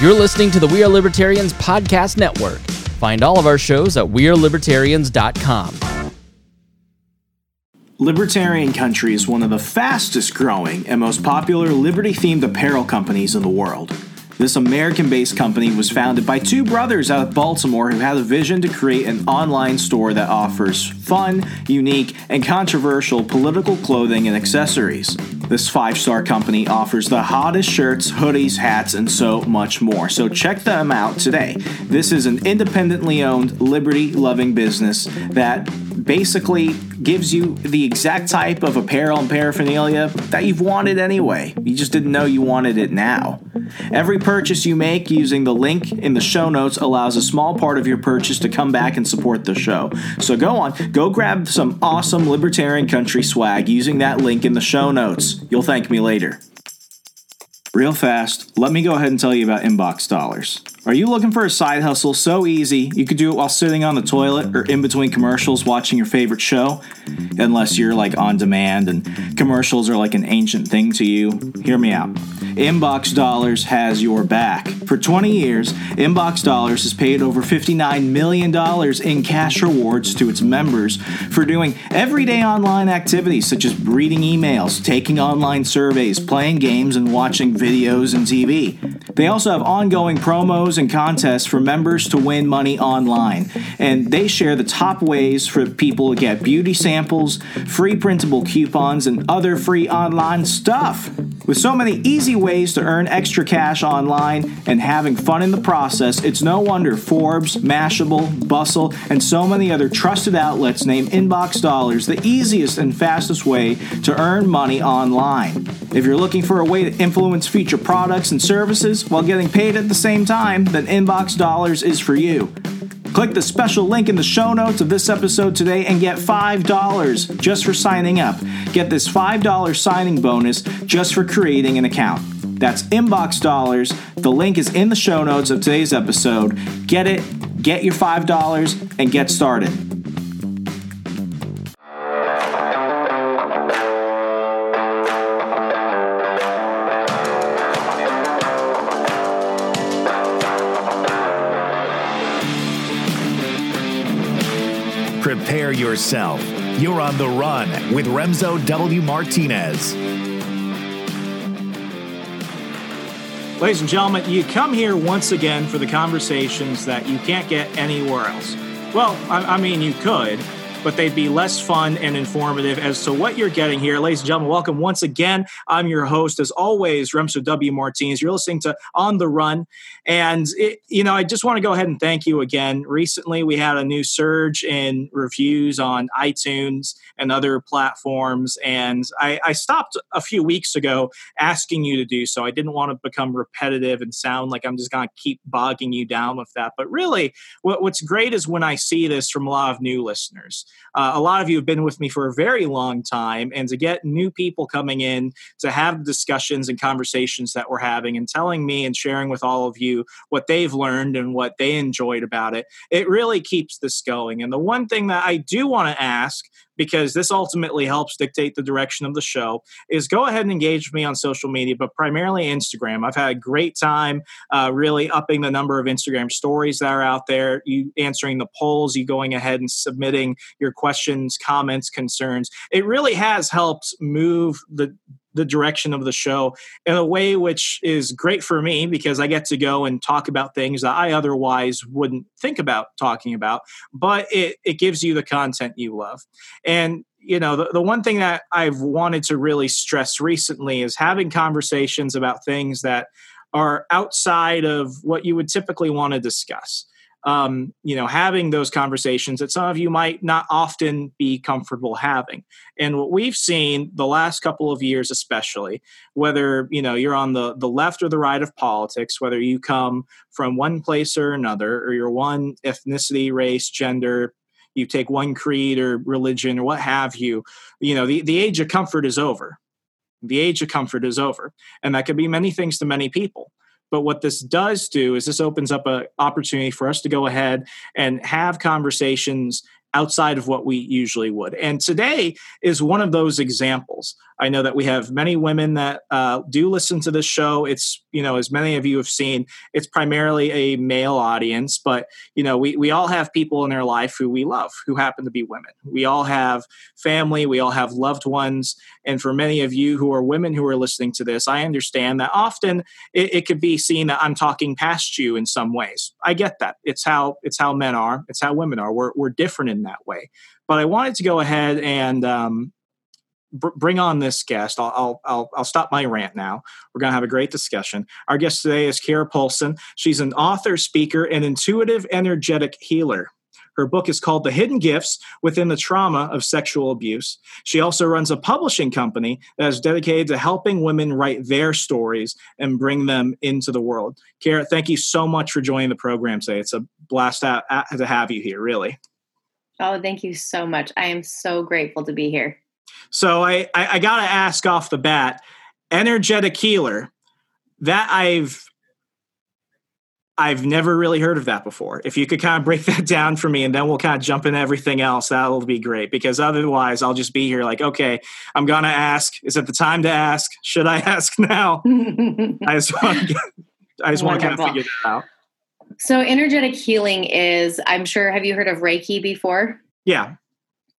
You're listening to the We Are Libertarians Podcast Network. Find all of our shows at WeareLibertarians.com. Libertarian Country is one of the fastest growing and most popular liberty themed apparel companies in the world. This American based company was founded by two brothers out of Baltimore who had a vision to create an online store that offers fun, unique, and controversial political clothing and accessories. This five star company offers the hottest shirts, hoodies, hats, and so much more. So check them out today. This is an independently owned, liberty loving business that basically gives you the exact type of apparel and paraphernalia that you've wanted anyway. You just didn't know you wanted it now. Every purchase you make using the link in the show notes allows a small part of your purchase to come back and support the show. So go on, go grab some awesome libertarian country swag using that link in the show notes. You'll thank me later. Real fast, let me go ahead and tell you about Inbox Dollars. Are you looking for a side hustle so easy you could do it while sitting on the toilet or in between commercials watching your favorite show? Unless you're like on demand and commercials are like an ancient thing to you, hear me out. Inbox Dollars has your back. For 20 years, Inbox Dollars has paid over $59 million in cash rewards to its members for doing everyday online activities such as reading emails, taking online surveys, playing games, and watching videos and TV. They also have ongoing promos and contests for members to win money online. And they share the top ways for people to get beauty samples, free printable coupons, and other free online stuff. With so many easy ways to earn extra cash online and having fun in the process, it's no wonder Forbes, Mashable, Bustle, and so many other trusted outlets name Inbox Dollars the easiest and fastest way to earn money online. If you're looking for a way to influence future products and services while getting paid at the same time, then Inbox Dollars is for you. Click the special link in the show notes of this episode today and get $5 just for signing up. Get this $5 signing bonus just for creating an account. That's Inbox Dollars. The link is in the show notes of today's episode. Get it, get your $5, and get started. Yourself. You're on the run with Remso W. Martinez. Ladies and gentlemen, you come here once again for the conversations that you can't get anywhere else. Well, I, I mean, you could, but they'd be less fun and informative as to what you're getting here. Ladies and gentlemen, welcome once again. I'm your host, as always, Remso W. Martinez. You're listening to On the Run. And, it, you know, I just want to go ahead and thank you again. Recently, we had a new surge in reviews on iTunes and other platforms. And I, I stopped a few weeks ago asking you to do so. I didn't want to become repetitive and sound like I'm just going to keep bogging you down with that. But really, what, what's great is when I see this from a lot of new listeners. Uh, a lot of you have been with me for a very long time, and to get new people coming in to have discussions and conversations that we're having and telling me and sharing with all of you what they've learned and what they enjoyed about it, it really keeps this going. And the one thing that I do want to ask because this ultimately helps dictate the direction of the show, is go ahead and engage with me on social media, but primarily Instagram. I've had a great time uh, really upping the number of Instagram stories that are out there, you answering the polls, you going ahead and submitting your questions, comments, concerns. It really has helped move the the direction of the show in a way which is great for me because I get to go and talk about things that I otherwise wouldn't think about talking about, but it, it gives you the content you love. And you know, the, the one thing that I've wanted to really stress recently is having conversations about things that are outside of what you would typically want to discuss um, you know, having those conversations that some of you might not often be comfortable having. And what we've seen the last couple of years, especially, whether you know you're on the the left or the right of politics, whether you come from one place or another, or you're one ethnicity, race, gender, you take one creed or religion or what have you, you know, the, the age of comfort is over. The age of comfort is over. And that could be many things to many people. But what this does do is this opens up an opportunity for us to go ahead and have conversations outside of what we usually would. And today is one of those examples. I know that we have many women that uh, do listen to this show. It's, you know, as many of you have seen, it's primarily a male audience, but, you know, we, we all have people in our life who we love who happen to be women. We all have family, we all have loved ones. And for many of you who are women who are listening to this, I understand that often it, it could be seen that I'm talking past you in some ways. I get that. It's how it's how men are. It's how women are. We're, we're different in that way. But I wanted to go ahead and um, br- bring on this guest. I'll, I'll, I'll, I'll, stop my rant now. We're going to have a great discussion. Our guest today is Kara Poulsen. She's an author, speaker, and intuitive energetic healer. Her book is called The Hidden Gifts Within the Trauma of Sexual Abuse. She also runs a publishing company that is dedicated to helping women write their stories and bring them into the world. Kara, thank you so much for joining the program today. It's a blast to have you here, really. Oh, thank you so much. I am so grateful to be here. So I, I, I got to ask off the bat, energetic healer. That I've I've never really heard of that before. If you could kind of break that down for me and then we'll kind of jump into everything else, that'll be great. Because otherwise, I'll just be here like, okay, I'm going to ask. Is it the time to ask? Should I ask now? I just want to, I just want to kind of figure that out. So, energetic healing is, I'm sure, have you heard of Reiki before? Yeah.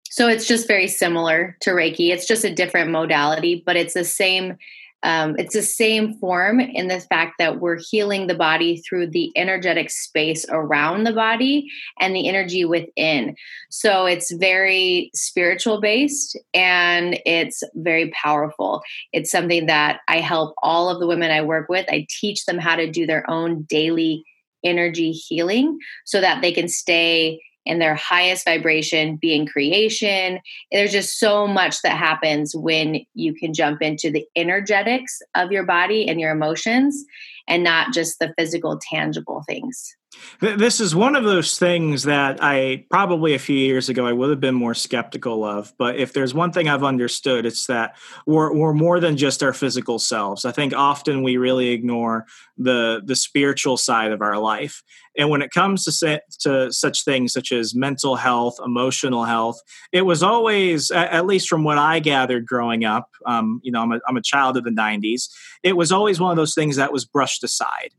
So, it's just very similar to Reiki. It's just a different modality, but it's the same um, it's the same form in the fact that we're healing the body through the energetic space around the body and the energy within. So it's very spiritual based and it's very powerful. It's something that I help all of the women I work with. I teach them how to do their own daily energy healing so that they can stay in their highest vibration, be in creation. There's just so much that happens when you can jump into the energetics of your body and your emotions and not just the physical, tangible things. This is one of those things that I probably a few years ago I would have been more skeptical of. But if there's one thing I've understood, it's that we're, we're more than just our physical selves. I think often we really ignore the the spiritual side of our life. And when it comes to to such things such as mental health, emotional health, it was always, at least from what I gathered growing up, um, you know, I'm a, I'm a child of the '90s. It was always one of those things that was brushed aside.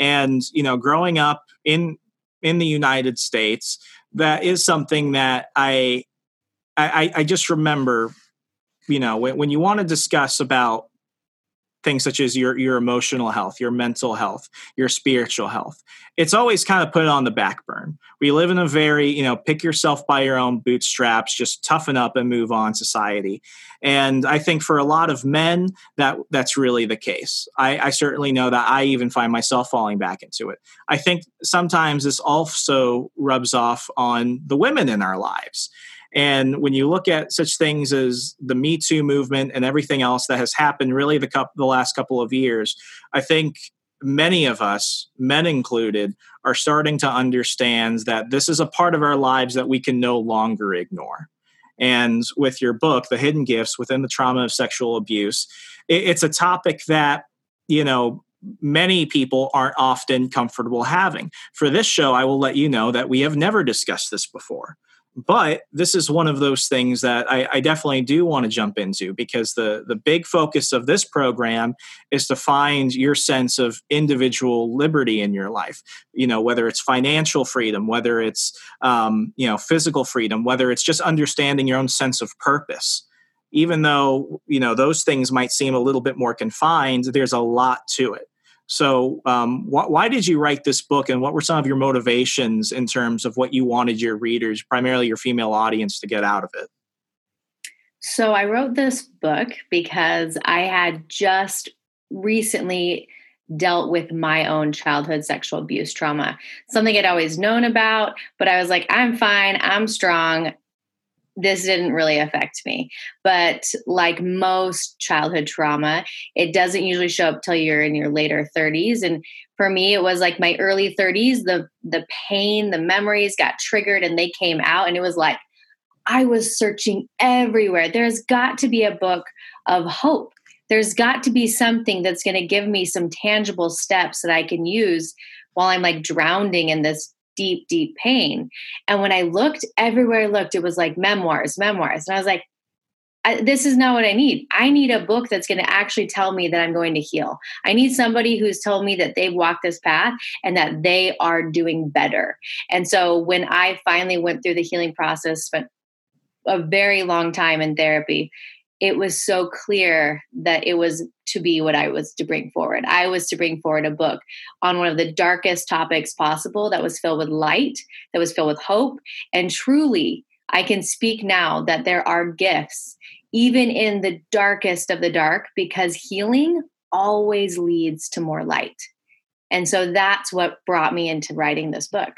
And you know, growing up in in the United States, that is something that I I, I just remember, you know, when, when you want to discuss about things such as your your emotional health, your mental health, your spiritual health. It's always kind of put on the back burn. We live in a very, you know, pick yourself by your own bootstraps, just toughen up and move on society. And I think for a lot of men that that's really the case. I, I certainly know that I even find myself falling back into it. I think sometimes this also rubs off on the women in our lives. And when you look at such things as the Me Too movement and everything else that has happened really the, couple, the last couple of years, I think many of us, men included, are starting to understand that this is a part of our lives that we can no longer ignore. And with your book, The Hidden Gifts Within the Trauma of Sexual Abuse, it, it's a topic that, you know, many people aren't often comfortable having. For this show, I will let you know that we have never discussed this before but this is one of those things that I, I, definitely do want to jump into because the the big focus of this program is to find your sense of individual liberty in your life. You know, whether it's financial freedom, whether it's um, you know physical freedom, whether it's just understanding your own sense of purpose. Even though you know those things might seem a little bit more confined, there's a lot to it. So, um, wh- why did you write this book, and what were some of your motivations in terms of what you wanted your readers, primarily your female audience, to get out of it? So, I wrote this book because I had just recently dealt with my own childhood sexual abuse trauma. Something I'd always known about, but I was like, I'm fine, I'm strong, this didn't really affect me. But like most childhood trauma, it doesn't usually show up till you're in your later 30s. And for me, it was like my early 30s, the the pain, the memories got triggered and they came out. And it was like I was searching everywhere. There's got to be a book of hope. There's got to be something that's going to give me some tangible steps that I can use while I'm like drowning in this deep, deep pain. And when I looked, everywhere I looked, it was like memoirs, memoirs. And I was like, I, this is not what I need. I need a book that's going to actually tell me that I'm going to heal. I need somebody who's told me that they've walked this path and that they are doing better. And so when I finally went through the healing process, spent a very long time in therapy, it was so clear that it was to be what I was to bring forward. I was to bring forward a book on one of the darkest topics possible that was filled with light, that was filled with hope. And truly, I can speak now that there are gifts, even in the darkest of the dark, because healing always leads to more light. And so that's what brought me into writing this book.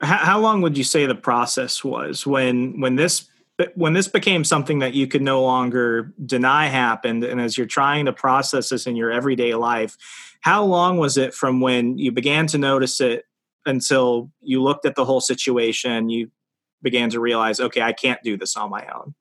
How long would you say the process was when when this when this became something that you could no longer deny happened and as you're trying to process this in your everyday life how long was it from when you began to notice it until you looked at the whole situation you began to realize okay i can't do this on my own?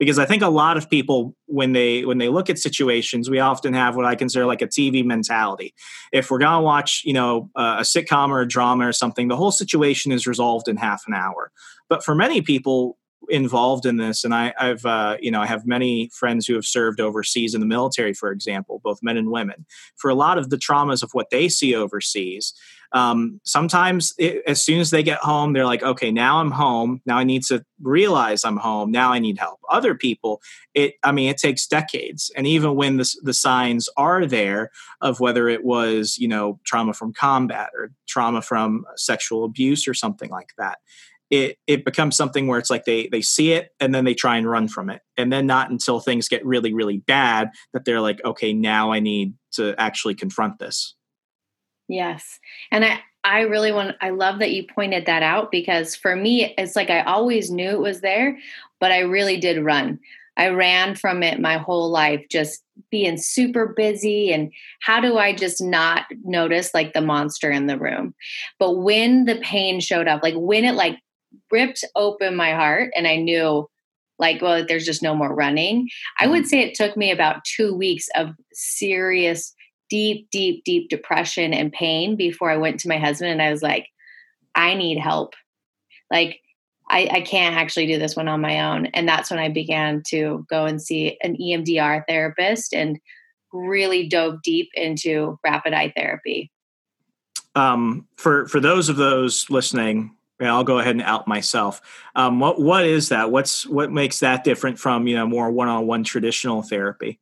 Because i think a lot of people when they when they look at situations we often have what i consider like a tv mentality. If we're going to watch you know a sitcom or a drama or something the whole situation is resolved in half an hour. But for many people involved in this, and I, have uh, you know I have many friends who have served overseas in the military, for example, both men and women. For a lot of the traumas of what they see overseas, um, sometimes it, as soon as they get home, they're like, okay, now I'm home. Now I need to realize I'm home. Now I need help. Other people, it I mean, it takes decades, and even when the the signs are there of whether it was you know trauma from combat or trauma from sexual abuse or something like that it it becomes something where it's like they they see it and then they try and run from it. And then not until things get really really bad that they're like okay now i need to actually confront this. Yes. And i i really want i love that you pointed that out because for me it's like i always knew it was there but i really did run. I ran from it my whole life just being super busy and how do i just not notice like the monster in the room? But when the pain showed up like when it like ripped open my heart and I knew like well there's just no more running. I would mm-hmm. say it took me about two weeks of serious deep deep deep depression and pain before i went to my husband and i was like i need help. Like I, I can't actually do this one on my own. And that's when i began to go and see an emdr therapist and really dove deep into rapid eye therapy. Um, for for those of those listening I'll go ahead and out myself. Um, what what is that? What's what makes that different from you know more one on one traditional therapy?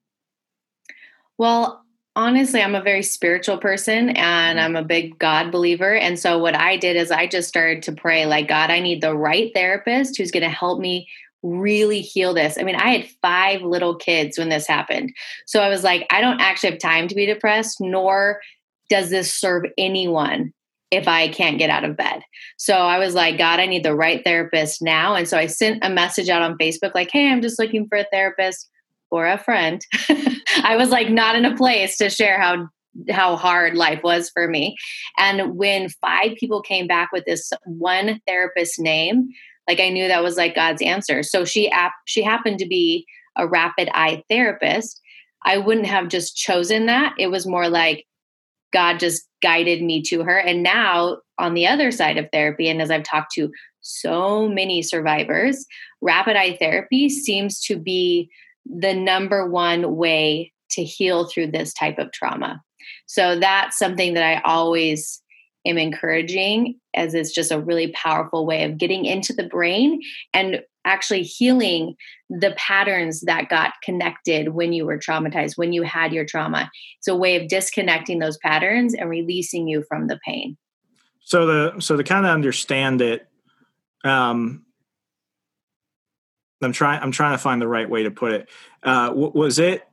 Well, honestly, I'm a very spiritual person and mm-hmm. I'm a big God believer. And so what I did is I just started to pray like God, I need the right therapist who's going to help me really heal this. I mean, I had five little kids when this happened. So I was like, I don't actually have time to be depressed, nor does this serve anyone if I can't get out of bed. So I was like, God, I need the right therapist now. And so I sent a message out on Facebook, like, hey, I'm just looking for a therapist or a friend. I was like not in a place to share how how hard life was for me. And when five people came back with this one therapist name, like I knew that was like God's answer. So she app she happened to be a rapid eye therapist. I wouldn't have just chosen that. It was more like God just guided me to her. And now, on the other side of therapy, and as I've talked to so many survivors, rapid eye therapy seems to be the number one way to heal through this type of trauma. So that's something that I always am encouraging as it's just a really powerful way of getting into the brain and actually healing the patterns that got connected when you were traumatized, when you had your trauma. It's a way of disconnecting those patterns and releasing you from the pain. So the so to kind of understand it, um, I'm trying I'm trying to find the right way to put it. Uh, was it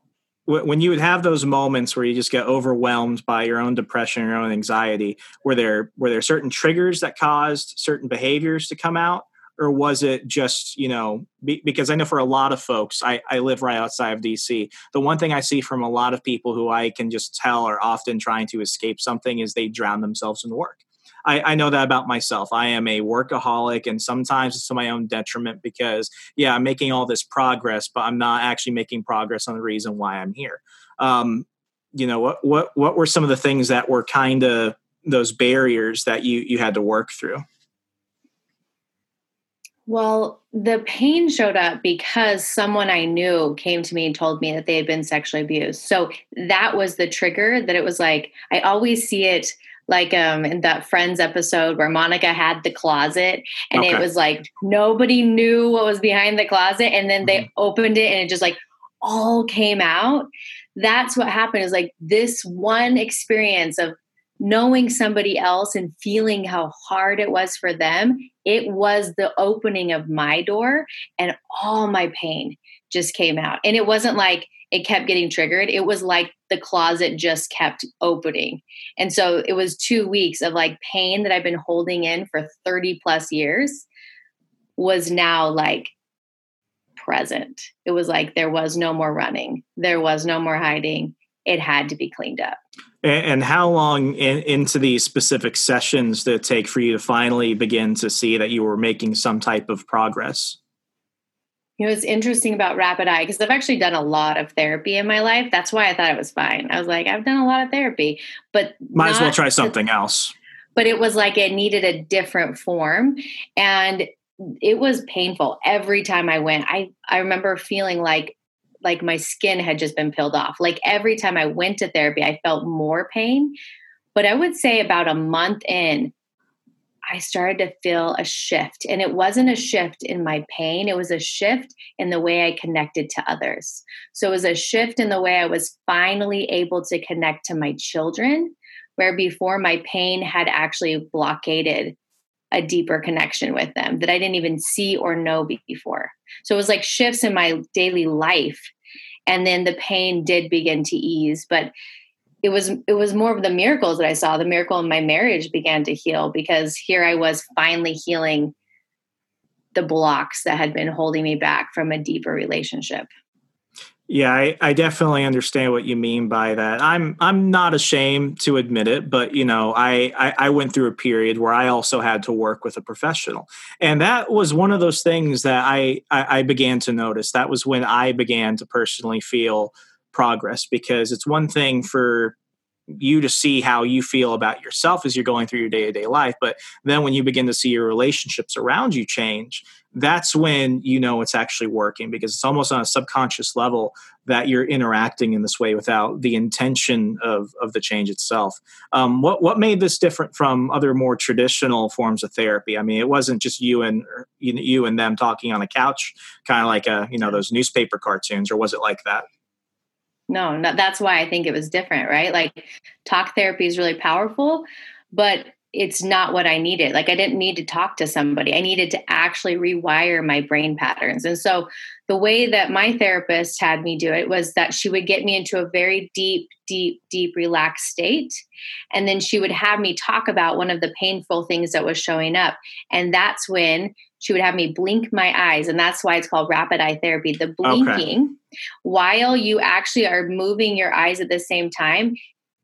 when you would have those moments where you just get overwhelmed by your own depression, your own anxiety? Were there were there certain triggers that caused certain behaviors to come out? Or was it just you know be, because i know for a lot of folks I, I live right outside of dc the one thing i see from a lot of people who i can just tell are often trying to escape something is they drown themselves in work I, I, know that about myself. I am a workaholic, and sometimes it's to my own detriment because, yeah, I'm making all this progress, but I'm not actually making progress on the reason why I'm here. Um, you know, what what what were some of the things that were kind of those barriers that you you had to work through? Well, the pain showed up because someone I knew came to me and told me that they had been sexually abused. So that was the trigger that it was like, I always see it like um in that friends episode where monica had the closet and okay. it was like nobody knew what was behind the closet and then they mm-hmm. opened it and it just like all came out that's what happened is like this one experience of knowing somebody else and feeling how hard it was for them, it was the opening of my door and all my pain just came out. And it wasn't like it kept getting triggered. It was like the closet just kept opening. And so it was two weeks of like pain that I've been holding in for 30 plus years was now like present. It was like there was no more running, there was no more hiding. It had to be cleaned up. And, how long in, into these specific sessions did it take for you to finally begin to see that you were making some type of progress? You know, it's interesting about rapid eye because I've actually done a lot of therapy in my life. That's why I thought it was fine. I was like, I've done a lot of therapy, but might as well try something to, else. But it was like it needed a different form. And it was painful every time I went. I, I remember feeling like like my skin had just been peeled off. Like every time I went to therapy, I felt more pain. But I would say about a month in, I started to feel a shift. And it wasn't a shift in my pain, it was a shift in the way I connected to others. So it was a shift in the way I was finally able to connect to my children, where before my pain had actually blockaded a deeper connection with them that I didn't even see or know before. So it was like shifts in my daily life. And then the pain did begin to ease. But it was it was more of the miracles that I saw. The miracle in my marriage began to heal because here I was finally healing the blocks that had been holding me back from a deeper relationship. Yeah, I, I, definitely understand what you mean by that. I'm I'm not ashamed to admit it, but you know, I, I, I went through a period where I also had to work with a professional, and that was one of those things that I, I, I began to notice. That was when I began to personally feel progress because it's one thing for you to see how you feel about yourself as you're going through your day to day life. But then when you begin to see your relationships around you change, that's when you know it's actually working because it's almost on a subconscious level that you're interacting in this way without the intention of, of the change itself. Um, what, what made this different from other more traditional forms of therapy? I mean, it wasn't just you and you and them talking on a couch, kind of like a, you know, those newspaper cartoons, or was it like that? No, that's why i think it was different right? Like talk therapy is really powerful but it's not what i needed. Like i didn't need to talk to somebody. I needed to actually rewire my brain patterns. And so the way that my therapist had me do it was that she would get me into a very deep deep deep relaxed state and then she would have me talk about one of the painful things that was showing up. And that's when she would have me blink my eyes and that's why it's called rapid eye therapy the blinking okay. while you actually are moving your eyes at the same time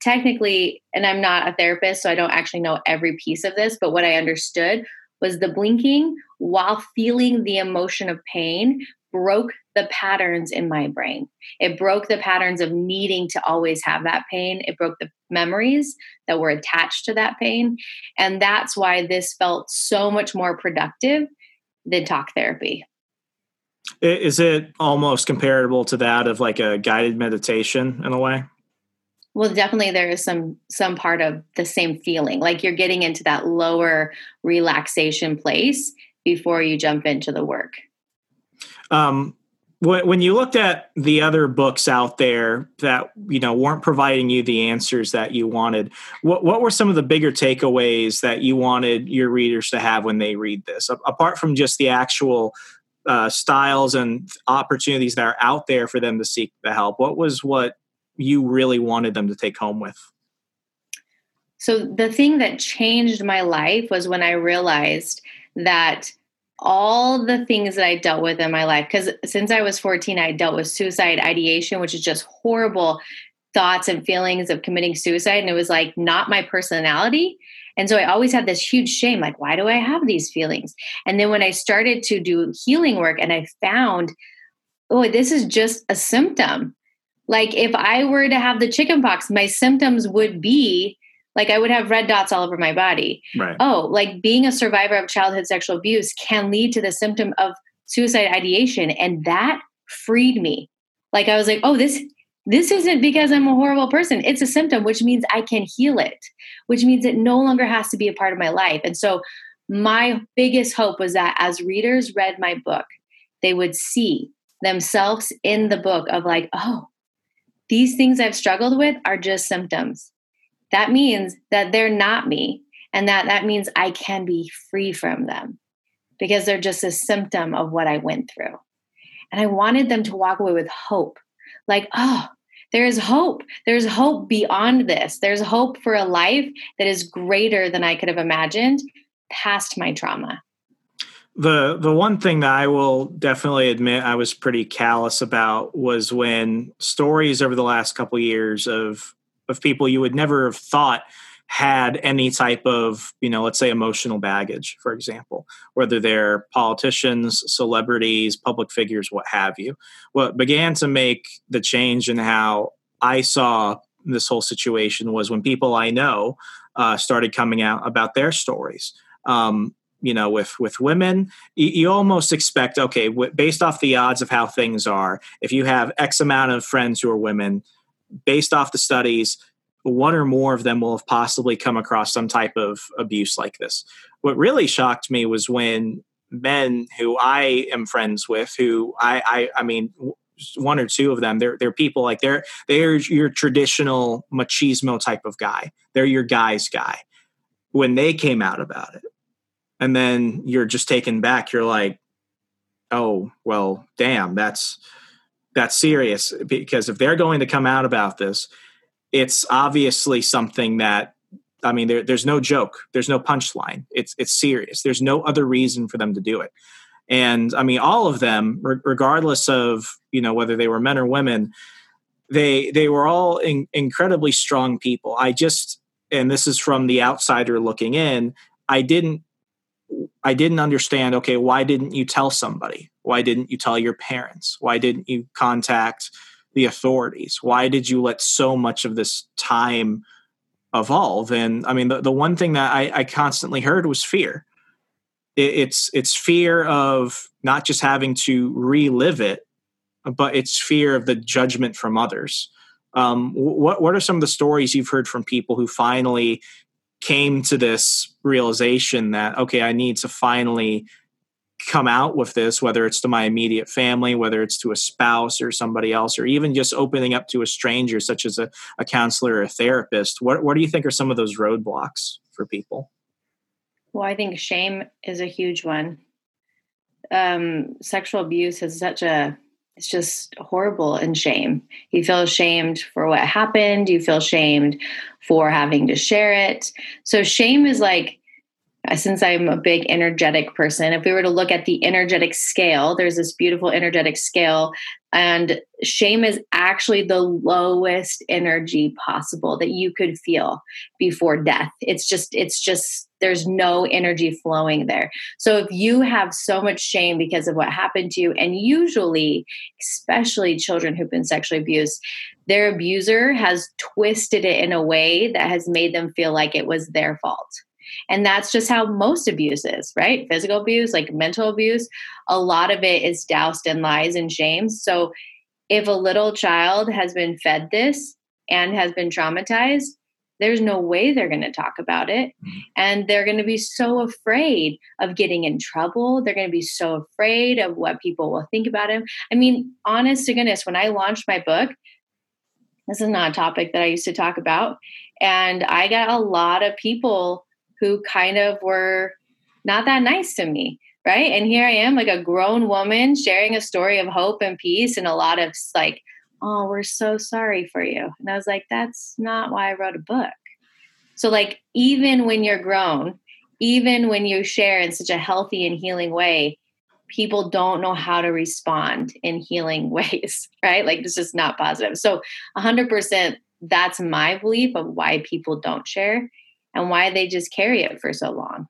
technically and i'm not a therapist so i don't actually know every piece of this but what i understood was the blinking while feeling the emotion of pain broke the patterns in my brain. It broke the patterns of needing to always have that pain. It broke the memories that were attached to that pain. And that's why this felt so much more productive than talk therapy. Is it almost comparable to that of like a guided meditation in a way? Well, definitely there is some some part of the same feeling. Like you're getting into that lower relaxation place before you jump into the work. Um, when you looked at the other books out there that you know weren't providing you the answers that you wanted what what were some of the bigger takeaways that you wanted your readers to have when they read this? Apart from just the actual uh, styles and opportunities that are out there for them to seek the help what was what you really wanted them to take home with? So the thing that changed my life was when i realized that all the things that I dealt with in my life. Because since I was 14, I dealt with suicide ideation, which is just horrible thoughts and feelings of committing suicide. And it was like not my personality. And so I always had this huge shame like, why do I have these feelings? And then when I started to do healing work and I found, oh, this is just a symptom. Like if I were to have the chicken pox, my symptoms would be Like I would have red dots all over my body. Right. Oh, like being a survivor of childhood sexual abuse can lead to the symptom of suicide ideation. And that freed me. Like I was like, oh, this this isn't because I'm a horrible person. It's a symptom, which means I can heal it, which means it no longer has to be a part of my life. And so my biggest hope was that as readers read my book, they would see themselves in the book of like, oh, these things I've struggled with are just symptoms. That means that they're not me and that that means I can be free from them because they're just a symptom of what I went through. And I wanted them to walk away with hope. Like, oh, there's hope. There's hope beyond this. There's hope for a life that is greater than I could have imagined past my trauma. The the one thing that I will definitely admit I was pretty callous about was when stories over the last couple years of of people you would never have thought had any type of, you know, let's say emotional baggage, for example, whether they're politicians, celebrities, public figures, what have you. What began to make the change in how I saw this whole situation was when people I know uh, started coming out about their stories. Um, you know with with women you, you almost expect okay w- based off the odds of how things are if you have x amount of friends who are women based off the studies one or more of them will have possibly come across some type of abuse like this. What really shocked me was when men who i am friends with who i i, I mean one or two of them they're they're people like they're they're your traditional machismo type of guy. They're your guy's guy. When they came out about it and then you're just taken back you're like oh well damn that's that's serious because if they're going to come out about this it's obviously something that i mean there, there's no joke. There's no punchline. It's it's serious. There's no other reason for them to do it. And i mean all of them regardless of you know whether they were men or women they they were all in, incredibly strong people. I just and this is from the outsider looking in i didn't I didn't understand, okay, why didn't you tell somebody? Why didn't you tell your parents? Why didn't you contact the authorities? Why did you let so much of this time evolve? And I mean, the, the one thing that I, I constantly heard was fear. It, it's it's fear of not just having to relive it, but it's fear of the judgment from others. Um, what what are some of the stories you've heard from people who finally came to this realization that okay i need to finally come out with this whether it's to my immediate family whether it's to a spouse or somebody else or even just opening up to a stranger such as a, a counselor or a therapist. What, what do you think are some of those roadblocks for people? Well i think shame is a huge one. Um, sexual abuse is such a it's just horrible and shame. You feel ashamed for what happened. You feel shamed for having to share it. So shame is like, uh, since I'm a big energetic person, if we were to look at the energetic scale, there's this beautiful energetic scale, and shame is actually the lowest energy possible that you could feel before death. It's just, it's just there's no energy flowing there. So if you have so much shame because of what happened to you, and usually, especially children who've been sexually abused, their abuser has twisted it in a way that has made them feel like it was their fault. And that's just how most abuse is, right? Physical abuse, like mental abuse, a lot of it is doused in lies and shame. So if a little child has been fed this and has been traumatized, there's no way they're going to talk about it. Mm-hmm. And they're going to be so afraid of getting in trouble. They're going to be so afraid of what people will think about him. I mean, honest to goodness, when I launched my book, this is not a topic that I used to talk about. And I got a lot of people who kind of were not that nice to me. Right. And here I am, like a grown woman sharing a story of hope and peace and a lot of like oh, we're so sorry for you. And I was like, that's not why I wrote a book. So, like, even when you're grown, even when you share in such a healthy and healing way, people don't know how to respond in healing ways, right? Like, it's just not positive. So, 100%, that's my belief of why people don't share and why they just carry it for so long.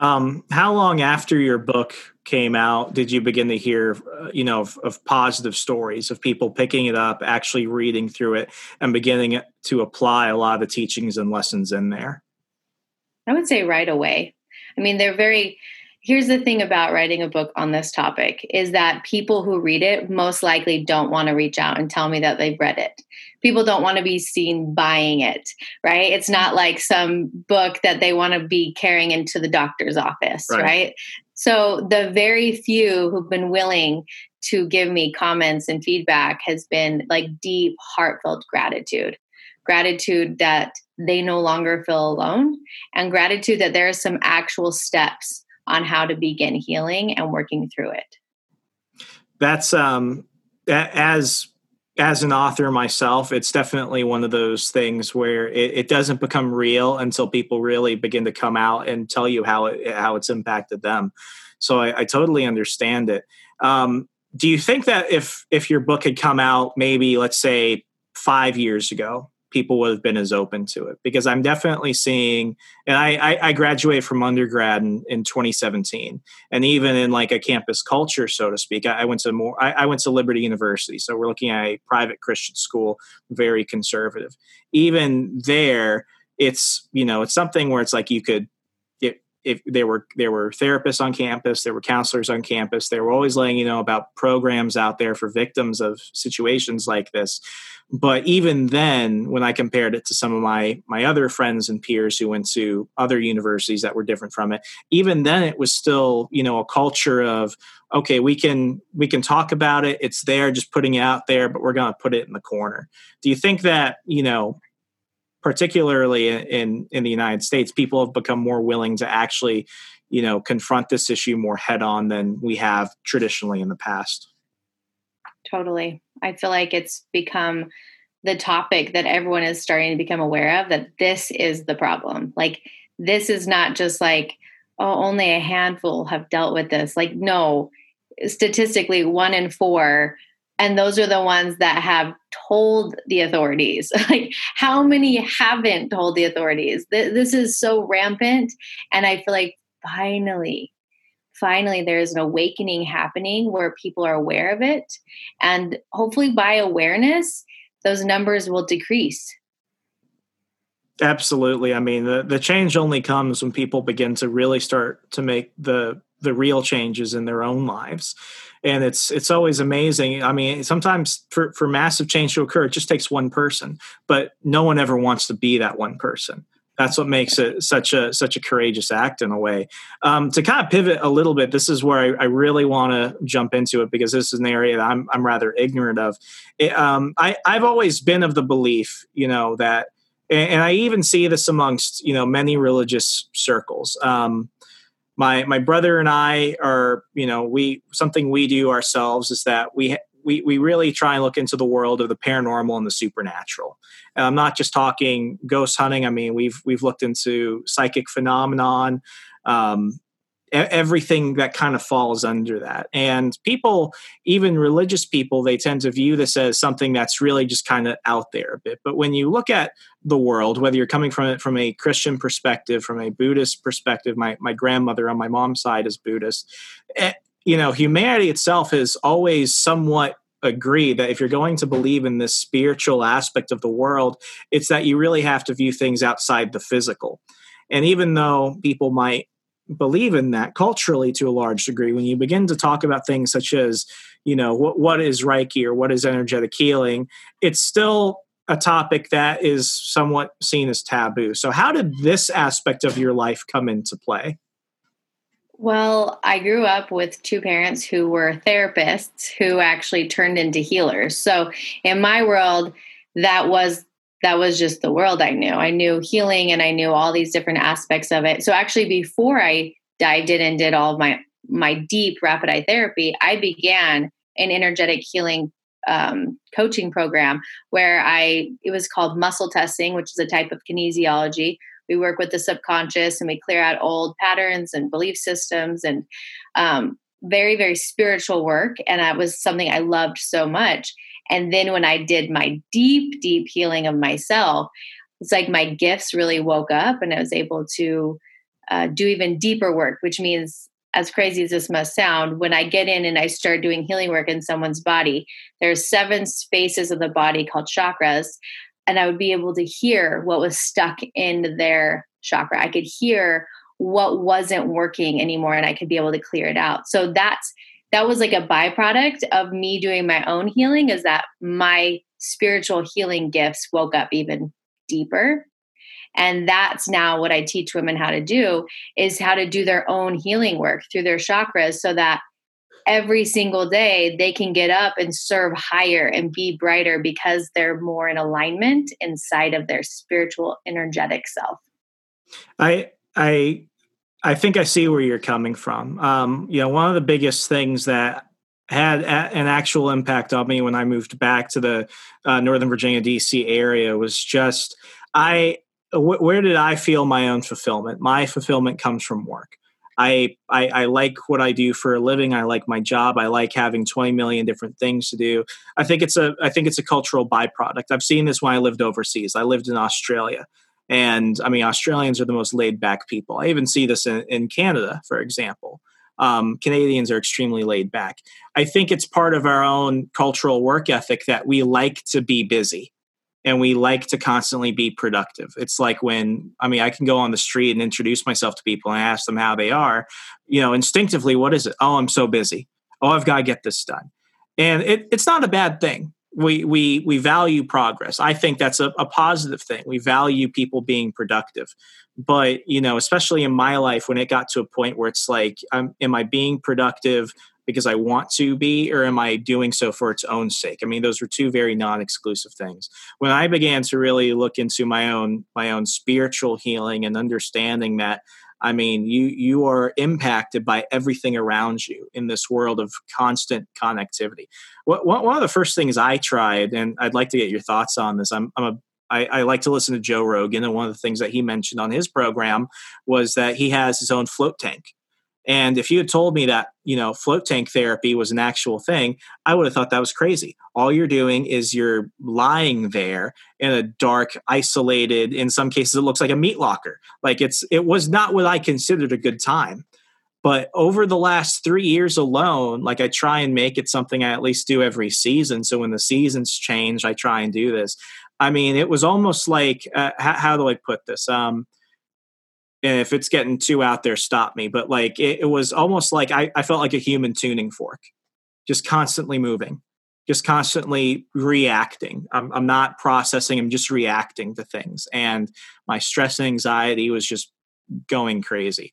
Um, how long after your book came out did you begin to hear, uh, you know, of, of, positive stories of people picking it up, actually reading through it, and beginning to apply a lot of the teachings and lessons in there? I would say right away. I mean, they're very here's the thing about writing a book on this topic is that people who read it most likely don't want to reach out and tell me that they've read it people don't want to be seen buying it right it's not like some book that they want to be carrying into the doctor's office right, right? so the very few who've been willing to give me comments and feedback has been like deep heartfelt gratitude gratitude that they no longer feel alone and gratitude that there are some actual steps on how to begin healing and working through it. That's um as as an author myself, it's definitely one of those things where it, it, doesn't become real until people really begin to come out and tell you how it, how it's impacted them. So I, I totally understand it. Um, do you think that if if your book had come out maybe let's say five years ago, people would have been as open to it. Because I'm definitely seeing, and I, I, I graduated from undergrad in, in 2017, and even in like a campus culture, so to speak, I, I went to more, I, I, went to Liberty University, so we're looking at a private Christian school, very conservative. Even there, it's you know it's something where it's like you could if there were there were therapists on campus, there were counselors on campus. They were always letting you know about programs out there for victims of situations like this. But even then, when I compared it to some of my my other friends and peers who went to other universities that were different from it, even then it was still you know a culture of okay, we can we can talk about it. It's there, just putting it out there, but we're going to put it in the corner. Do you think that you know particularly in in the United States, people have become more willing to actually, you know, confront this issue more head on than we have traditionally in the past. Totally. I feel like it's become the topic that everyone is starting to become aware of that this is the problem. Like this is not just like oh only a handful have dealt with this. Like no, statistically one in 4 and those are the ones that have told the authorities. Like how many haven't told the authorities? This is so rampant and i feel like finally finally there's an awakening happening where people are aware of it and hopefully by awareness those numbers will decrease. Absolutely. I mean the, the change only comes when people begin to really start to make the the real changes in their own lives and it's it's always amazing. I mean sometimes for, for massive change to occur it just takes one person but no one ever wants to be that one person. That's what makes it such a such a courageous act in a way. Um, to kind of pivot a little bit this is where i, I really want to jump into it because this is an area that i'm, I'm rather ignorant of. It, um, I, i've always been of the belief you know that and, I even see this amongst you know many religious circles. Um, my my brother and I are you know we something we do ourselves is that we we we really try and look into the world of the paranormal and the supernatural. And I'm not just talking ghost hunting. I mean we've we've looked into psychic phenomenon, um, everything that kind of falls under that. And people, even religious people, they tend to view this as something that's really just kind of out there a bit. But when you look at the world, whether you're coming from it from a Christian perspective, from a Buddhist perspective, my, my grandmother on my mom's side is Buddhist, eh, you know, humanity itself has always somewhat agreed that if you're going to believe in this spiritual aspect of the world, it's that you really have to view things outside the physical. And even though people might believe in that culturally to a large degree. When you begin to talk about things such as you know what, what is reiki or what is energetic healing it's still a topic that is somewhat seen as taboo. So how did this aspect of your life come into play? Well, I grew up with two parents who were therapists who actually turned into healers. So, in my world, that was that was just the world I knew. I knew healing and I knew all these different aspects of it. So actually before I dived in and did all my my deep rapid eye therapy, I began an energetic healing um, coaching program where I it was called muscle testing, which is a type of kinesiology. We work with the subconscious and we clear out old patterns and belief systems and um, very very spiritual work. And that was something I loved so much. And then when I did my deep, deep healing of myself, it's like my gifts really woke up and I was able to uh, do even deeper work, which means as crazy as this must sound, when I get in and I start doing healing work in someone's body, there's seven spaces of the body called chakras, and I would be able to hear what was stuck in their chakra. I could hear what wasn't working anymore, and I could be able to clear it out. So that's that was like a byproduct of me doing my own healing. Is that my spiritual healing gifts woke up even deeper and that's now what i teach women how to do is how to do their own healing work through their chakras so that every single day they can get up and serve higher and be brighter because they're more in alignment inside of their spiritual energetic self i i i think i see where you're coming from um you know one of the biggest things that had a, an actual impact on me when I moved back to the uh, Northern Virginia DC area was just I where did I feel my own fulfillment? My fulfillment comes from work. I, I, I like what I do for a living. I like my job. I like having 20 million different things to do. I think it's a I think it's a cultural byproduct. I've seen this when I lived overseas. I lived in Australia. And I mean Australians are the most laid back people. I even see this in, in Canada, for example. Um, Canadians are extremely laid back. I think it's part of our own cultural work ethic that we like to be busy and we like to constantly be productive. It's like when, I mean, I can go on the street and introduce myself to people and ask them how they are. You know, instinctively, what is it? Oh, I'm so busy. Oh, I've got to get this done. And it, it's not a bad thing. We, we, we value progress. I think that's a, a positive thing. We value people being productive. But, you know, especially in my life, when it got to a point where it's like, um, am I being productive because I want to be, or am I doing so for its own sake? I mean, those were two very non-exclusive things. When I began to really look into my own my own spiritual healing and understanding that, I mean, you you are impacted by everything around you in this world of constant connectivity. What, one of the first things I tried, and I'd like to get your thoughts on this. I'm, I'm a I, I, like to listen to Joe Rogan, and one of the things that he mentioned on his program was that he has his own float tank. And if you had told me that, you know, float tank therapy was an actual thing, I would have thought that was crazy. All you're doing is you're lying there in a dark, isolated, in some cases it looks like a meat locker. Like it's it was not what I considered a good time. But over the last three years alone, like I try and make it something I at least do every season. So when the seasons change, I try and do this. I mean, it was almost like uh, how, how do I put this? Um, and if it's getting too out there stop me. But like it, it was almost like I, I felt like a human tuning fork just constantly moving just constantly reacting. I'm, I'm not processing i'm just reacting to things. And my stress and anxiety was just going crazy.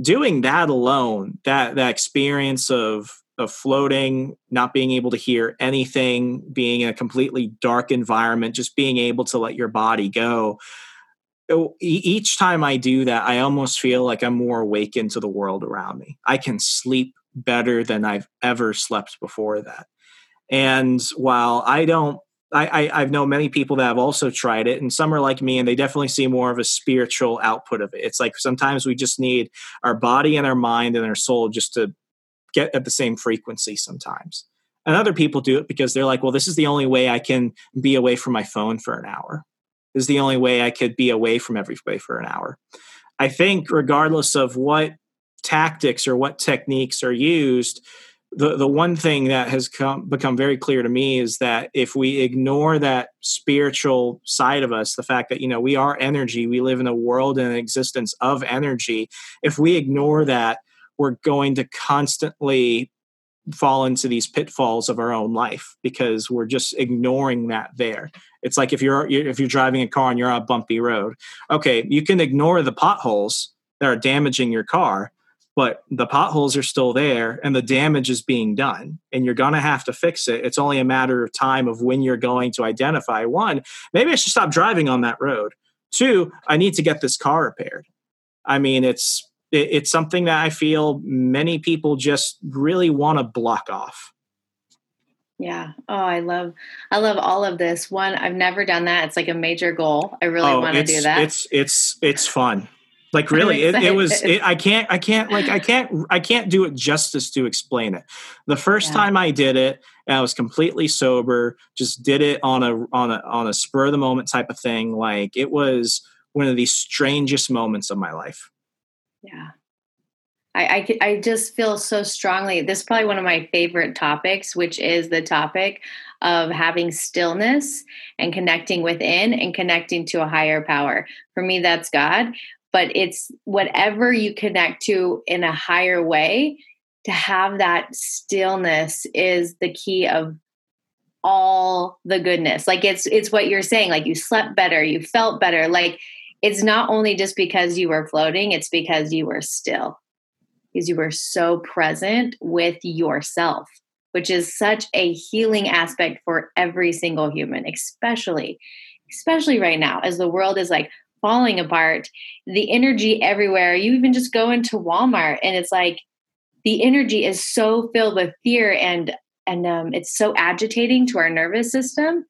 Doing that alone that that experience of of floating not being able to hear anything being in a completely dark environment just being able to let your body go Oh, each time I do that, I almost feel like I'm more awakened to the world around me. I can sleep better than I've ever slept before that. And while I don't, I, I, have known many people that have also tried it, and some are like me, and they definitely see more of a spiritual output of it. It's like sometimes we just need our body and our mind and our soul just to get at the same frequency sometimes. And other people do it because they're like, well, this is the only way I can be away from my phone for an hour is the only way I could be away from everybody for an hour. I think, regardless of what tactics or what techniques are used, the, the one thing that has come, become very clear to me is that if we ignore that spiritual side of us, the fact that, you know, we are energy, we live in a world and an existence of energy, if we ignore that, we're going to constantly fall into these pitfalls of our own life because we're just ignoring that there. It's like if you're if you're driving a car and you're on a bumpy road okay you can ignore the potholes that are damaging your car but the potholes are still there and the damage is being done and you're going to have to fix it. It's only a matter of time of when you're going to identify one maybe i should stop driving on that road. Two i need to get this car repaired. I mean it's it, it's something that I feel many people just really want to block off. Yeah. Oh, I love, I love all of this. One, I've never done that. It's like a major goal. I really oh, want to do that. It's, it's, it's fun. Like really, it, it, was. It, I can't. I can't. Like I can't. I can't do it justice to explain it. The first yeah. time I did it, I was completely sober. Just did it on a on a on a spur of the moment type of thing. Like it was one of the strangest moments of my life Yeah. I, I, I just feel so strongly. This is probably one of my favorite topics, which is the topic of having stillness and connecting within and connecting to a higher power. For me, that's God, but it's whatever you connect to in a higher way. To have that stillness is the key of all the goodness. Like it's it's what you're saying. Like you slept better, you felt better. Like it's not only just because you were floating, it's because you were still because you were so present with yourself, which is such a healing aspect for every single human, especially, especially right now as the world is like falling apart, the energy everywhere. You even just go into Walmart and it's like the energy is so filled with fear and and um, it's so agitating to our nervous system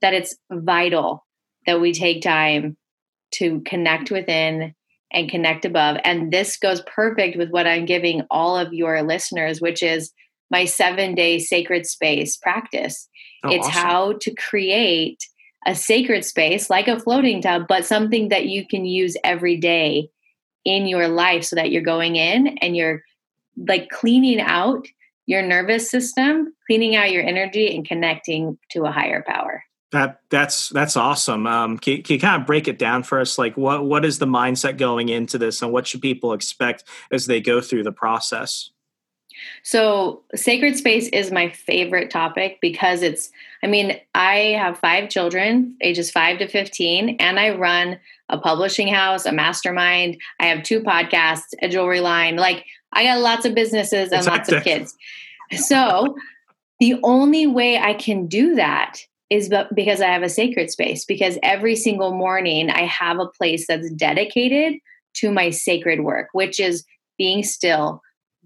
that it's vital that we take time to connect within and connect above. And this goes perfect with what I'm giving all of your listeners, which is my seven day sacred space practice. Oh, it's awesome. how to create a sacred space like a floating tub, but something that you can use every day in your life so that you're going in and you're like cleaning out your nervous system, cleaning out your energy, and connecting to a higher power. That that's that's awesome. Um, can, can, you kind of break it down for us? Like, what what is the mindset going into this, and what should people expect as they go through the process? So, sacred space is my favorite topic because it's. I mean, I have five children, ages five to fifteen, and I run a publishing house, a mastermind. I have two podcasts, a jewelry line. Like, I got lots of businesses and lots of kids. So, the only way I can do that is because I have a sacred space. Because every single morning I have a place that's dedicated to my sacred work, which is being still,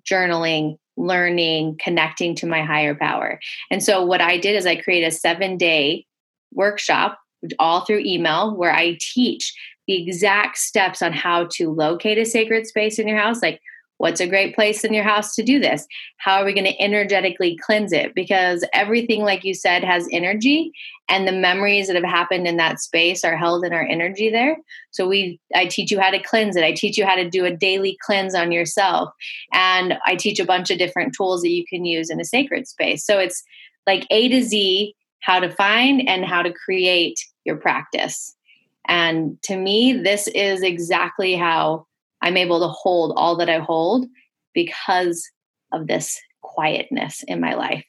journaling, learning, connecting to my higher power. And so what I did is I created a seven day workshop all through email where I teach the exact steps on how to locate a sacred space in your house, like What's a great place in your house to do this? How are we going to energetically cleanse it? Because everything, like you said, has energy, and the memories that have happened in that space are held in our energy there. So we, I teach you how to cleanse it. I teach you how to do a daily cleanse on yourself, and I teach a bunch of different tools that you can use in a sacred space. So it's like A to Z, how to find and how to create your practice. And to me, this is exactly how I'm able to hold all that I hold because of this quietness in my life.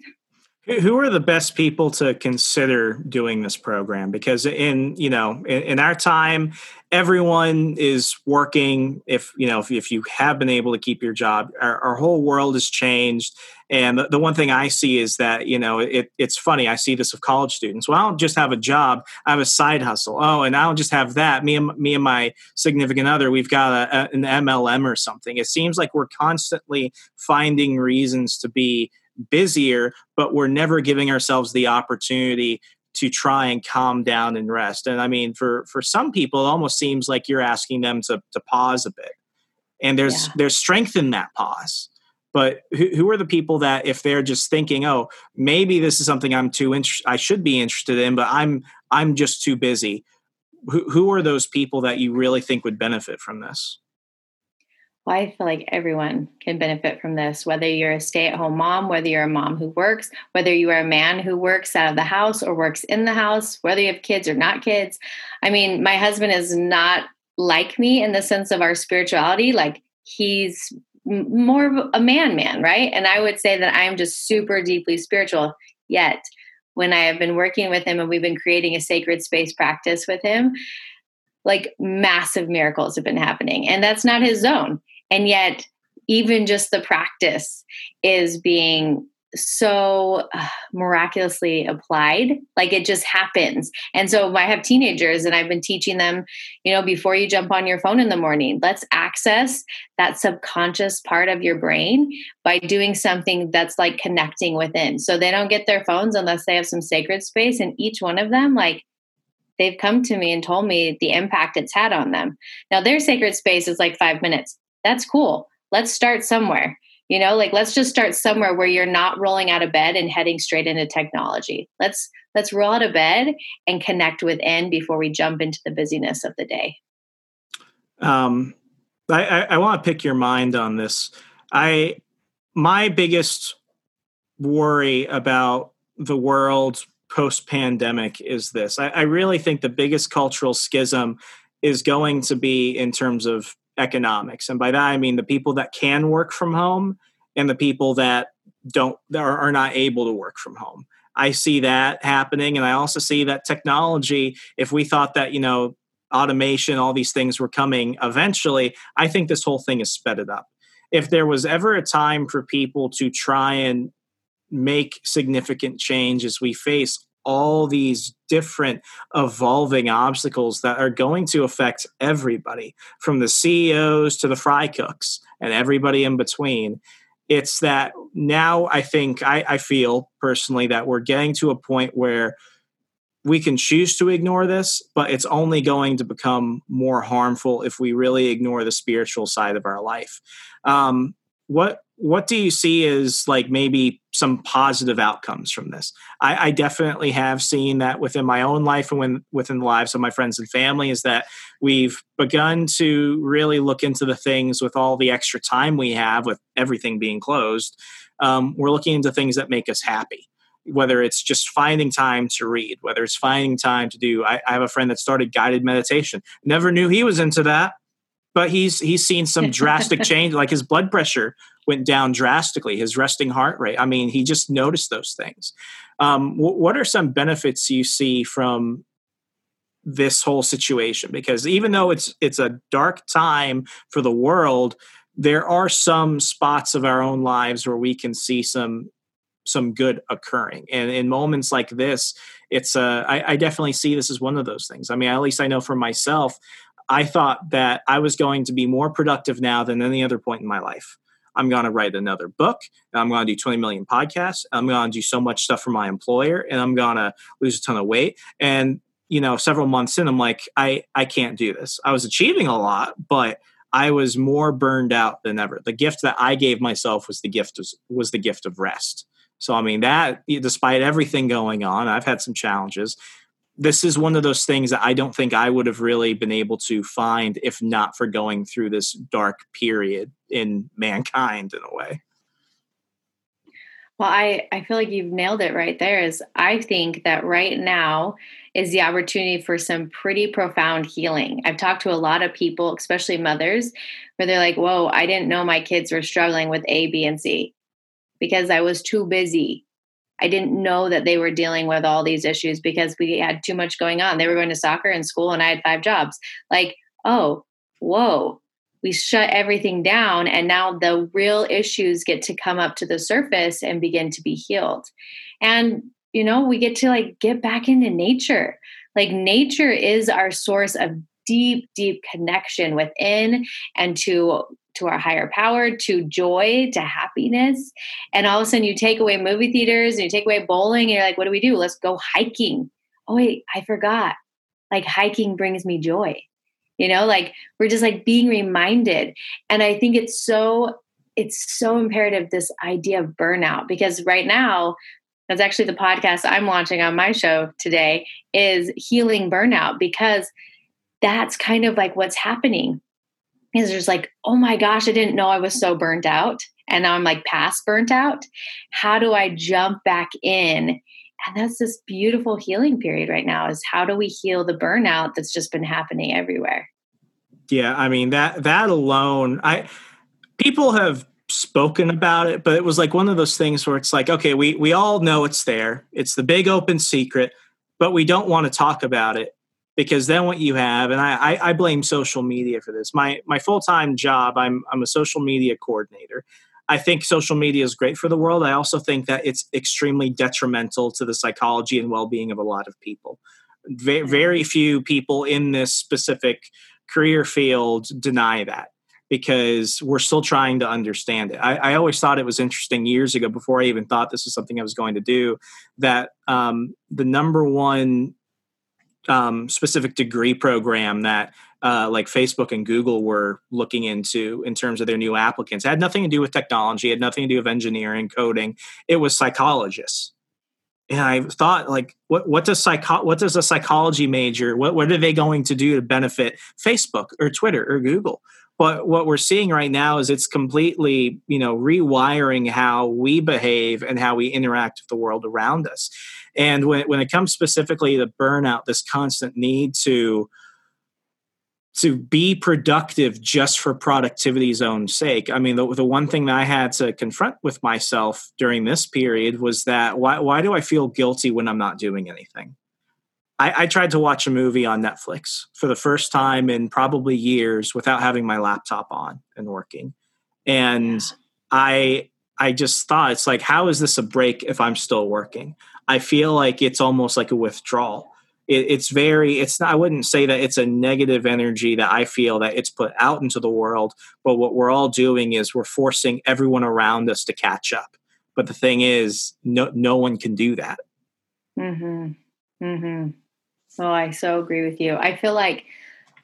Who are the best people to consider doing this program? Because in you know in, in our time, everyone is working. If you know if, if you have been able to keep your job, our, our whole world has changed. And the, the, one thing I see is that you know it, it's funny. I see this with college students. Well, I don't just have a job; I have a side hustle. Oh, and I don't just have that. Me and me and my significant other, we've got a, a, an MLM or something. It seems like we're constantly finding reasons to be busier, but we're never giving ourselves the opportunity to try and calm down and rest. And I mean, for for some people, it almost seems like you're asking them to to pause a bit. And there's yeah. there's strength in that pause. But who, who are the people that if they're just thinking, oh, maybe this is something I'm too int- I should be interested in, but I'm I'm just too busy. Who, who are those people that you really think would benefit from this? Well, I feel like everyone can benefit from this, whether you're a stay at home mom, whether you're a mom who works, whether you are a man who works out of the house or works in the house, whether you have kids or not kids. I mean, my husband is not like me in the sense of our spirituality. Like, he's more of a man man, right? And I would say that I'm just super deeply spiritual. Yet, when I have been working with him and we've been creating a sacred space practice with him, like massive miracles have been happening. And that's not his zone. And yet, even just the practice is being so uh, miraculously applied. Like it just happens. And so i have teenagers and i've been teaching them you know before you jump on your phone in the morning let's access that subconscious part of your brain by doing something that's like connecting within. So they don't get their phones unless they have some sacred space and each one of them like they've come to me and told me the impact it's had on them. Now their sacred space is like five minutes that's cool. Let's start somewhere. You know, like let's just start somewhere where you're not rolling out of bed and heading straight into technology. Let's let's roll out of bed and connect within before we jump into the busyness of the day. Um, I, I, I want to pick your mind on this. I my biggest worry about the world post pandemic is this. I, I really think the biggest cultural schism is going to be in terms of economics, and by that I mean the people that can work from home and the people that don't are, not able to work from home. I see that happening, and I also see that technology. If we thought that you know automation, all these things were coming eventually, I think this whole thing is sped it up. If there was ever a time for people to try and make significant change as we face all these different evolving obstacles that are going to affect everybody from the CEOs to the fry cooks and everybody in between. It's that now I think, I, I feel personally that we're getting to a point where we can choose to ignore this, but it's only going to become more harmful if we really ignore the spiritual side of our life. Um, what what do you see as like maybe some positive outcomes from this? I, I, definitely have seen that within my own life and when, within the lives of my friends and family is that we've begun to really look into the things with all the extra time we have with everything being closed. Um, we're looking into things that make us happy whether it's just finding time to read, whether it's finding time to do. I, I, have a friend that started guided meditation. Never knew he was into that, but he's he's seen some drastic change. Like his blood pressure went down drastically, his resting heart rate. I mean, he just noticed those things. Um, w- what are some benefits you see from this whole situation? Because even though it's it's a dark time for the world, there are some spots of our own lives where we can see some some good occurring. And in moments like this, it's uh, I, I definitely see this as one of those things. I mean, at least I know for myself, I thought that I was going to be more productive now than any other point in my life. I'm going to write another book. I'm going to do 20 million podcasts. I'm going to do so much stuff for my employer, and I'm going to lose a ton of weight. And you know, several months in, I'm like, I I can't do this. I was achieving a lot, but I was more burned out than ever. The gift that I gave myself was the gift of, was the gift of rest. So, I mean, that despite everything going on, I've had some challenges. This is one of those things that I don't think I would have really been able to find if not for going through this dark period in mankind in a way. Well, I, I feel like you've nailed it right there. Is I think that right now is the opportunity for some pretty profound healing. I've talked to a lot of people, especially mothers, where they're like, Whoa, I didn't know my kids were struggling with A, B, and C because I was too busy. I didn't know that they were dealing with all these issues because we had too much going on. They were going to soccer and school, and I had five jobs. Like, oh, whoa, we shut everything down. And now the real issues get to come up to the surface and begin to be healed. And, you know, we get to like get back into nature. Like, nature is our source of deep, deep connection within and to to our higher power, to joy, to happiness. And all of a sudden you take away movie theaters and you take away bowling, and you're like, what do we do? Let's go hiking. Oh, wait, I forgot. Like hiking brings me joy. You know, like we're just like being reminded. And I think it's so, it's so imperative this idea of burnout because right now, that's actually the podcast I'm launching on my show today is healing burnout because that's kind of like what's happening is there's like, oh my gosh, I didn't know I was so burnt out. And now I'm like past burnt out. How do I jump back in? And that's this beautiful healing period right now is how do we heal the burnout that's just been happening everywhere? Yeah, I mean that that alone, I people have spoken about it, but it was like one of those things where it's like, okay, we we all know it's there. It's the big open secret, but we don't want to talk about it because then what you have, and I, I, I blame social media for this. My my full time job, I'm I'm a social media coordinator. I think social media is great for the world. I also think that it's extremely detrimental to the psychology and well being of a lot of people. Very, very few people in this specific career field deny that because we're still trying to understand it. I, I, always thought it was interesting years ago, before I even thought this was something I was going to do, that um, the number one um, specific degree program that uh, like Facebook and Google were looking into in terms of their new applicants. It had nothing to do with technology, had nothing to do with engineering, coding. It was psychologists. And I thought, like, what what does psycho- what does a psychology major what what are they going to do to benefit Facebook or Twitter or Google? but what we're seeing right now is it's completely you know rewiring how we behave and how we interact with the world around us and when, when it comes specifically to burnout this constant need to to be productive just for productivity's own sake. I mean, the, the one thing that I had to confront with myself during this period was that why, why do I feel guilty when I'm not doing anything? I, I tried to watch a movie on Netflix for the first time in probably years without having my laptop on and working. And I I just thought it's like, how is this a break if I'm still working? I feel like it's almost like a withdrawal it, it's very it's not, i wouldn't say that it's a negative energy that i feel that it's put out into the world but what we're all doing is we're forcing everyone around us to catch up but the thing is no no one can do that Mm hmm. Mm hmm. oh i so agree with you i feel like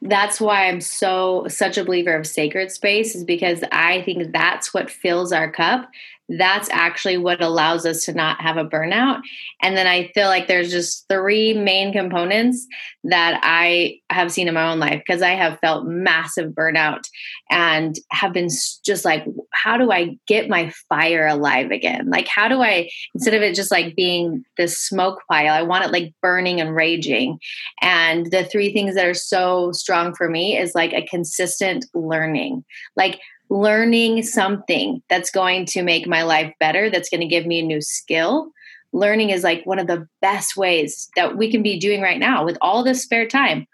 that's why I'm so such a believer of sacred space is because I think that's what fills our cup that's actually what allows us to not have a burnout. And then I feel like there's just three main components that I have seen in my own life because I have felt massive burnout and have been just like, how do I get my fire alive again? Like, how do I, instead of it just like being this smoke pile, I want it like burning and raging. And the three things that are so strong for me is like a consistent learning. Like, learning something that's going to make my life better, that's going to give me a new skill. Learning is like one of the best ways that we can be doing right now with all this spare time.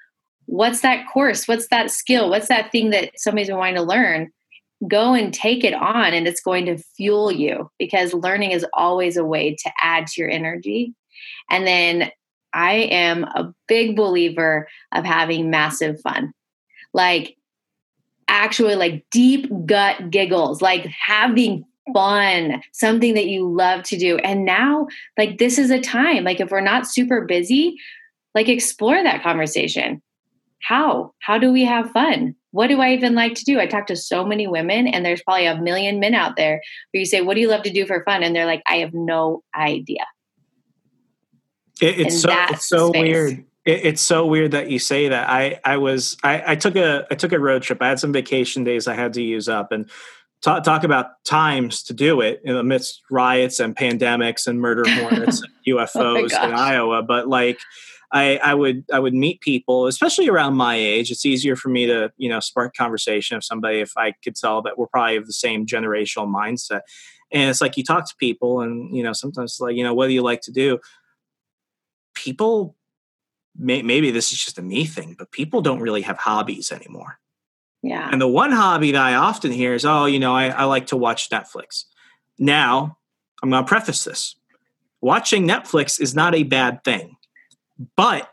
What's that course? What's that skill? What's that thing that somebody's been wanting to learn? Go and take it on, and it's going to fuel you because learning is always a way to add to your energy. And then I am a big believer of having massive fun. Like actually like deep gut giggles, like having fun, something that you love to do. And now, like, this is a time, like, if we're not super busy, like, explore that conversation. How? How do we have fun? What do I even like to do? I talk to so many women, and there's probably a million men out there where you say, What do you love to do for fun? And they're like, I have no idea. It, it's, so, it's so space. weird it, it's so weird that you say that. I I was I, I took a I took a road trip. I had some vacation days I had to use up, and talk talk about times to do it in the midst riots and pandemics and murder hornets and UFOs oh in Iowa. But like. I, I would I would meet people, especially around my age. It's easier for me to you know spark conversation of somebody if I could tell that we're probably of the same generational mindset. And it's like you talk to people, and you know sometimes like you know what do you like to do? People may, maybe this is just a me thing, but people don't really have hobbies anymore. Yeah. And the one hobby that I often hear is, oh, you know, I, I like to watch Netflix. Now, I'm going to preface this watching Netflix is not a bad thing, but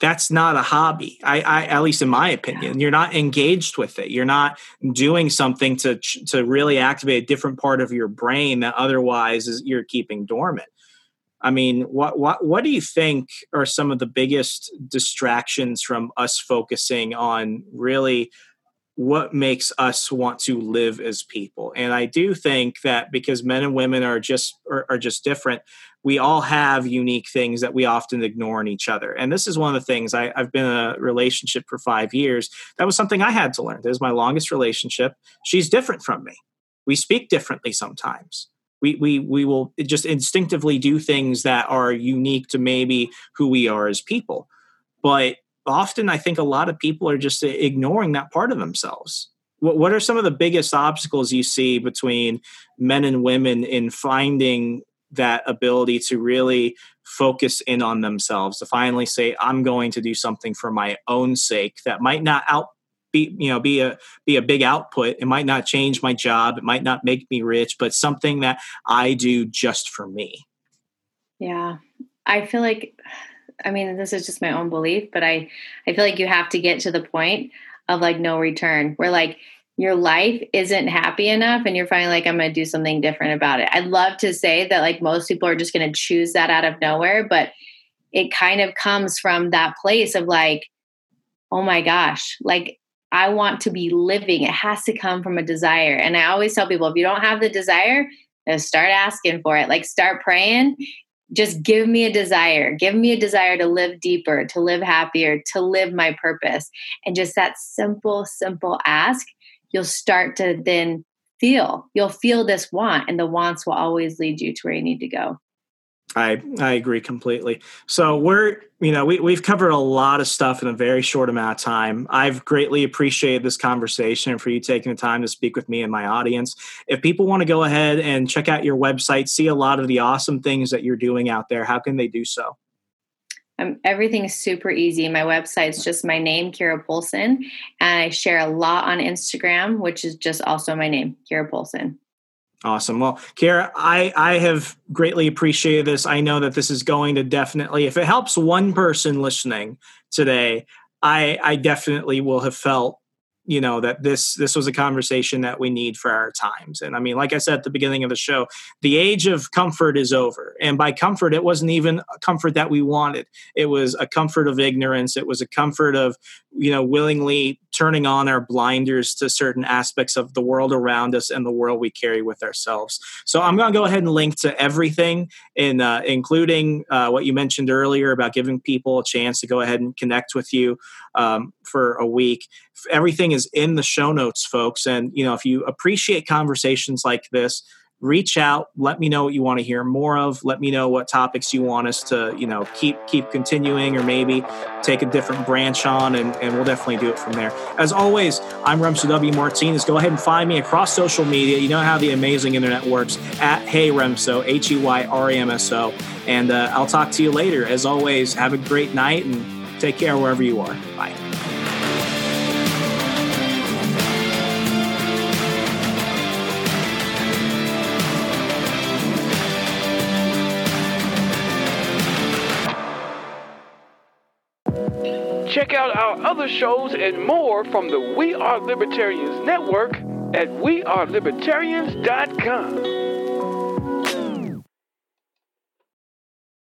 that's not a hobby. I, I, at least in my opinion, you're not engaged with it. You're not doing something to to really activate a different part of your brain that otherwise is you're keeping dormant. I mean, what what what do you think are some of the biggest distractions from us focusing on really what makes us want to live as people? And I do think that because men and women are just are, are just different, we all have unique things that we often ignore in each other. And this is one of the things I, have been in a relationship for five years. That was something I had to learn. This is my longest relationship. She's different from me. We speak differently sometimes we we we will just instinctively do things that are unique to maybe who we are as people. But often i think a lot of people are just uh, ignoring that part of themselves. What, what are some of the biggest obstacles you see between men and women in finding that ability to really focus in on themselves to finally say i'm going to do something for my own sake that might not out be you know be a be a big output. It might not change my job. It might not make me rich but something that i do just for me. Yeah. I feel like i mean this is just my own belief but i i feel like you have to get to the point of like no return where like your life isn't happy enough and you're finally like i'm going to do something different about it. I'd love to say that like most people are just going to choose that out of nowhere but it kind of comes from that place of like oh my gosh. Like I want to be living. It has to come from a desire. And I always tell people if you don't have the desire, just start asking for it. Like start praying. Just give me a desire. Give me a desire to live deeper, to live happier, to live my purpose. And just that simple, simple ask you'll start to then feel, you'll feel this want, and the wants will always lead you to where you need to go. I I agree completely. So we're you know we we've covered a lot of stuff in a very short amount of time. I've greatly appreciated this conversation for you taking the time to speak with me and my audience. If people want to go ahead and check out your website, see a lot of the awesome things that you're doing out there, how can they do so? Um, everything is super easy. My website's just my name, Kira Polson, and I share a lot on Instagram, which is just also my name, Kira Polson. Awesome. Well, Kara, I, I have greatly appreciated this. I know that this is going to definitely, if it helps one person listening today, I, I definitely will have felt you know that this this was a conversation that we need for our times. And i mean like i said at the beginning of the show the age of comfort is over. And by comfort it wasn't even a comfort that we wanted. It was a comfort of ignorance. It was a comfort of you know willingly turning on our blinders to certain aspects of the world around us and the world we carry with ourselves. So i'm going to go ahead and link to everything in uh, including uh, what you mentioned earlier about giving people a chance to go ahead and connect with you um, for a week. Everything is in the show notes folks and you know if you appreciate conversations like this reach out let me know what you want to hear more of let me know what topics you want us to you know keep keep continuing or maybe take a different branch on and, and we'll definitely do it from there. As always i'm remso w. Martinez. Go ahead and find me across social media. You know how the amazing internet works at hey remso h-e-y-r-e-m-s-o and uh, i'll talk to you later. As always have a great night and take care wherever you are bye Check out our other shows and more from the We Are Libertarians Network at wearelibertarians.com.